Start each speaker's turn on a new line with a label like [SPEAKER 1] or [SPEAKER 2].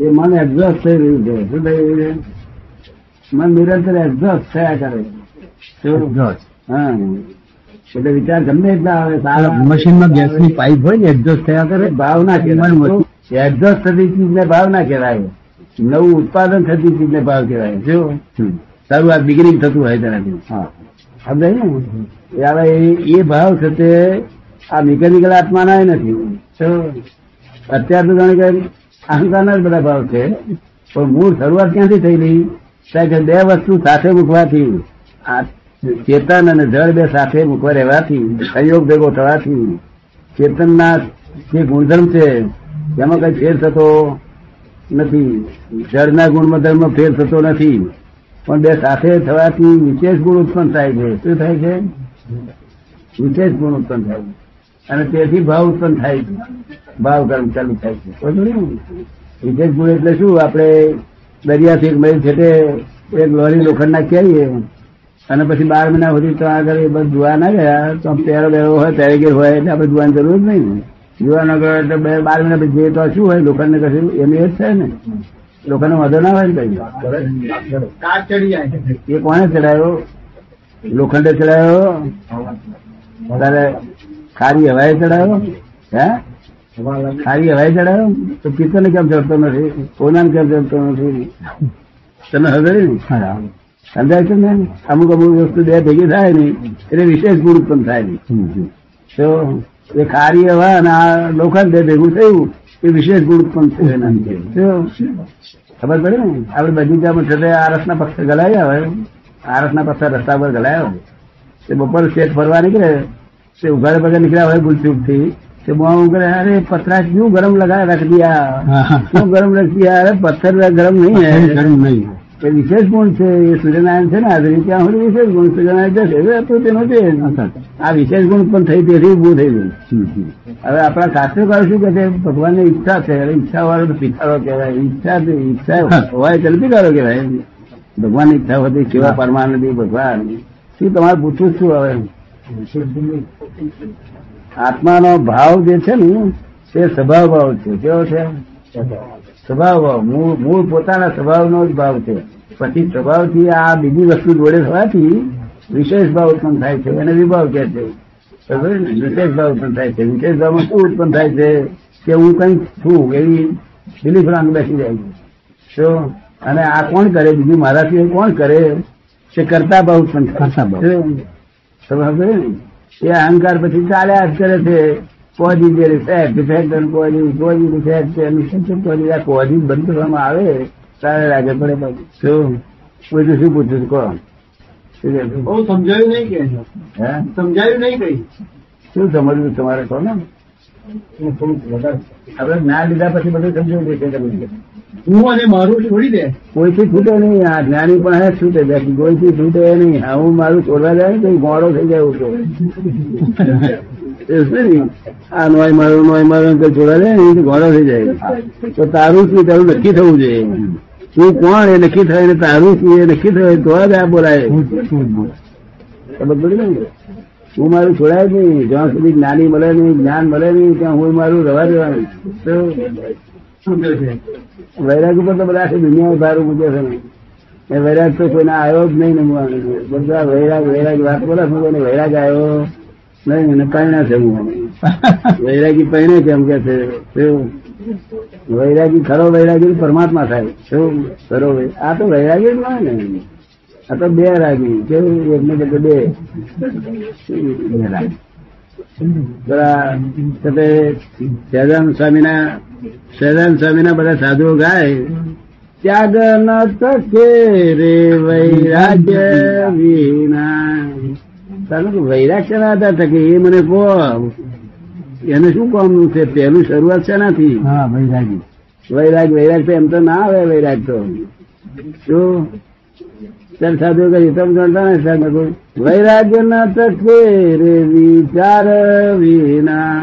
[SPEAKER 1] એ મન એક્ઝોસ્ટ થઈ રહ્યું છે. શું થઈ રહ્યું છે? મન નિરંતર એક્ઝોસ્ટ થયા કરે. હા. એટલે વિચાર ગમે એટલા આવે સારા
[SPEAKER 2] મશીનમાં ગેસની પાઇપ હોય ને એડજસ્ટ થયા કરે?
[SPEAKER 1] ભાવ ના કહેવાય. એડજસ્ટ થતી ચીજને ભાવના કહેવાય. નવું ઉત્પાદન થતી ચીજને ભાવ કહેવાય. શું શરૂઆત બિગિનિંગ થતું હોય તેનાથી
[SPEAKER 2] હા.
[SPEAKER 1] સમજાય ને? એ ભાવ છે તે આ મિકેનિકલ આત્માના નથી. અત્યાર તો જાણે કે અહંકારના જ બધા ભાવ છે. પણ મૂળ શરૂઆત ક્યાંથી થયેલી? કે બે વસ્તુ સાથે મૂકવાથી ચેતન અને જળ બે સાથે મૂકવા રહેવાથી સંયોગ ભેગો થવાથી, ચેતનના જે ગુણધર્મ છે, એમાં કઈ ફેર થતો નથી. જળના ગુણમાં ધર્મ ફેર થતો નથી. પણ બે સાથે થવાથી વિશેષ ગુણ ઉત્પન્ન થાય છે. શું થાય છે? વિશેષ ગુણ ઉત્પન્ન થાય છે. અને તેથી ભાવ ઉત્પન્ન થાય છે. ભાવ કર્મ ચાલુ થાય છે. સમજો ગુણ એટલે શું આપણે દરિયાથી એક મહિલ છેટે એક લોરી લોખંડ નાખી આવીએ. અને પછી બાર મહિના સુધી તો આગળ એ બધું જોવા ના ગયા તો પહેરો બેરો હોય પેરેગેર હોય એટલે આપણે જોવાની જરૂર જ નહીં ને જોવા ના ગયા એટલે બે બાર મહિના પછી જઈએ તો શું હોય લોખંડ ને કશું એનું એ જ થાય ને. લોખંડ વાંધો ના હોય ને
[SPEAKER 2] જાય.
[SPEAKER 1] એ કોને ચડાયો? લોખંડે ચડાયો? તારે ખારી હવાએ ચડાયો? હે? ખારી હવાઈ ચડાયો તો પિત્તરને કેમ ચડતો નથી? કોનાને કેમ ચડતો નથી? તને હવે ને? સમજાય છે ને? અમુક અમુક વસ્તુ બે ભેગી થાય ને એટલે વિશેષ ગુણ ઉત્પન્ન થાય નહીં તો એ ખારી હવા અને આ લોખંડ બે ભેગું થયું એ વિશેષ ગુણ ઉત્પન્ન થયું એના. ખબર પડે ને? આપડે બગીચામાં છતાં આરસના પથ્થર ગલાયા હોય. આરસના પથ્થર રસ્તા પર ગલાયા હોય. તે બપોર શેઠ ફરવા નીકળે તે ઉઘાડે પગે નીકળ્યા હોય ભૂલચૂકથી તે બહુ કરે અરે પથરા ક્યુ ગરમ લગા રખ દિયા? શું ગરમ રખ દિયા? અરે પથ્થર ગરમ નહીં હે.
[SPEAKER 2] ગરમ નહીં.
[SPEAKER 1] એ વિશેષ ગુણ છે એ સૂર્યનારાયણ છે ને હાજરી ત્યાં સુધી વિશેષ ગુણ સૂર્યનારાયણ જશે એ તો તેનો છે. આ વિશેષ ગુણ પણ થઈ તેથી ઉભું થઈ ગયું. હવે આપણા શાસ્ત્રકાર શું કે છે? ભગવાનની ઈચ્છા છે. ઈચ્છા વાળો તો પિતારો કહેવાય. ઈચ્છા ઈચ્છા હોય તો પિતારો કહેવાય. ભગવાન ઈચ્છા હોતી કેવા પરમાનંદી ભગવાન. શું તમારે પૂછવું શું હવે? આત્માનો ભાવ જે છે ને તે સ્વભાવ ભાવ છે. કેવો છે? સ્વભાવ ભાવ મૂળ પોતાના સ્વભાવનો જ ભાવ છે. પછી સ્વભાવથી આ બીજી વસ્તુ જોડે થવાથી વિશેષ ભાવ ઉત્પન્ન થાય છે. એને વિભાવ કહે છે. વિશેષ ભાવ ઉત્પન્ન થાય છે. વિશેષ ભાવમાં શું ઉત્પન્ન થાય છે? કે હું કંઈક છું, એવી બિલીફ રાંગ બેસી જાય છે. શું? અને આ કોણ કરે? બીજું મારા સિવાય કોણ કરે? તે કરતા ભાવ ઉત્પન્ન થાય. શું? સમજ ને? એ અહંકાર પછી ચાલ્યા જ કરે છે કોઝી જે રિફેક્ટ રિફેક્ટ અને કોઝી કોઝી રિફેક્ટ અને શું કોજી આ કોઝી બંધ કરવામાં આવે તારે લાગે પડે પછી શું? પૂછ્યું શું પૂછ્યું છું શું છે?
[SPEAKER 2] બહુ સમજાયું નહીં કે
[SPEAKER 1] હે?
[SPEAKER 2] સમજાયું નહીં કઈ.
[SPEAKER 1] શું સમજવું તમારે કહો ને.
[SPEAKER 2] થોડુંક વધારે.
[SPEAKER 1] આપણે જ્ઞાન લીધા પછી બધું સમજવું છે.
[SPEAKER 2] હું અને મારું છોડી દે.
[SPEAKER 1] કોઈથી છૂટે નહીં આ જ્ઞાની પણ છૂટે બાકી કોઈથી છૂટે નહીં. હું મારું છોડવા જાય ને તો ગોળો થઈ જાય ઉઠો આ નોય મારું નોય મારું અંકલ છોડવા જાય ને ગોળો થઈ જાય. તો તારું શું? તારું નક્કી થવું જોઈએ. તું કોણ? એ નક્કી થાય ને તારું શું? એ નક્કી થાય તો જ આ બોલાય. ખબર ને? હું મારું છોડાય નહીં. જ્યાં સુધી જ્ઞાની મળે નહીં જ્ઞાન મળે નહીં ત્યાં હું મારું રવા દેવાનું. તો વૈરાગ ઉપર તો બધા આખી દુનિયામાં ભાર મૂકે છે ને. વૈરાગ તો કોઈને આવ્યો જ નહીં બધા વૈરાગ વૈરાગ વાત બોલે છે કોઈને વૈરાગ આવ્યો નહીં એને પરિણા છે હું વૈરાગી પરિણે કેમ કે છે શું? વૈરાગી ખરો વૈરાગી પરમાત્મા થાય. શું ખરો આ તો વૈરાગી જ ના ને આ તો બે રાગી. કેવું? એકને બદલે બે. બે રાગી. પેલા સાથે સહેજાન સ્વામી ના બધા સાધુઓ ગાય ત્યાગ ન તકે રે વૈરાગ્ય વિના. વૈરાગ્ય ના હતા તકે એ મને કહો. એને શું કામનું છે? પહેલું શરૂઆત છે
[SPEAKER 2] નથી વૈરાગી
[SPEAKER 1] વૈરાગ વૈરાગ તો એમ તો ના આવે વૈરાગ તો. શું? ચાલ સાધુ કહ્યું તમે જાણતા ને સાહેબ વૈરાગ્ય ના તકે રે વિચાર વિના.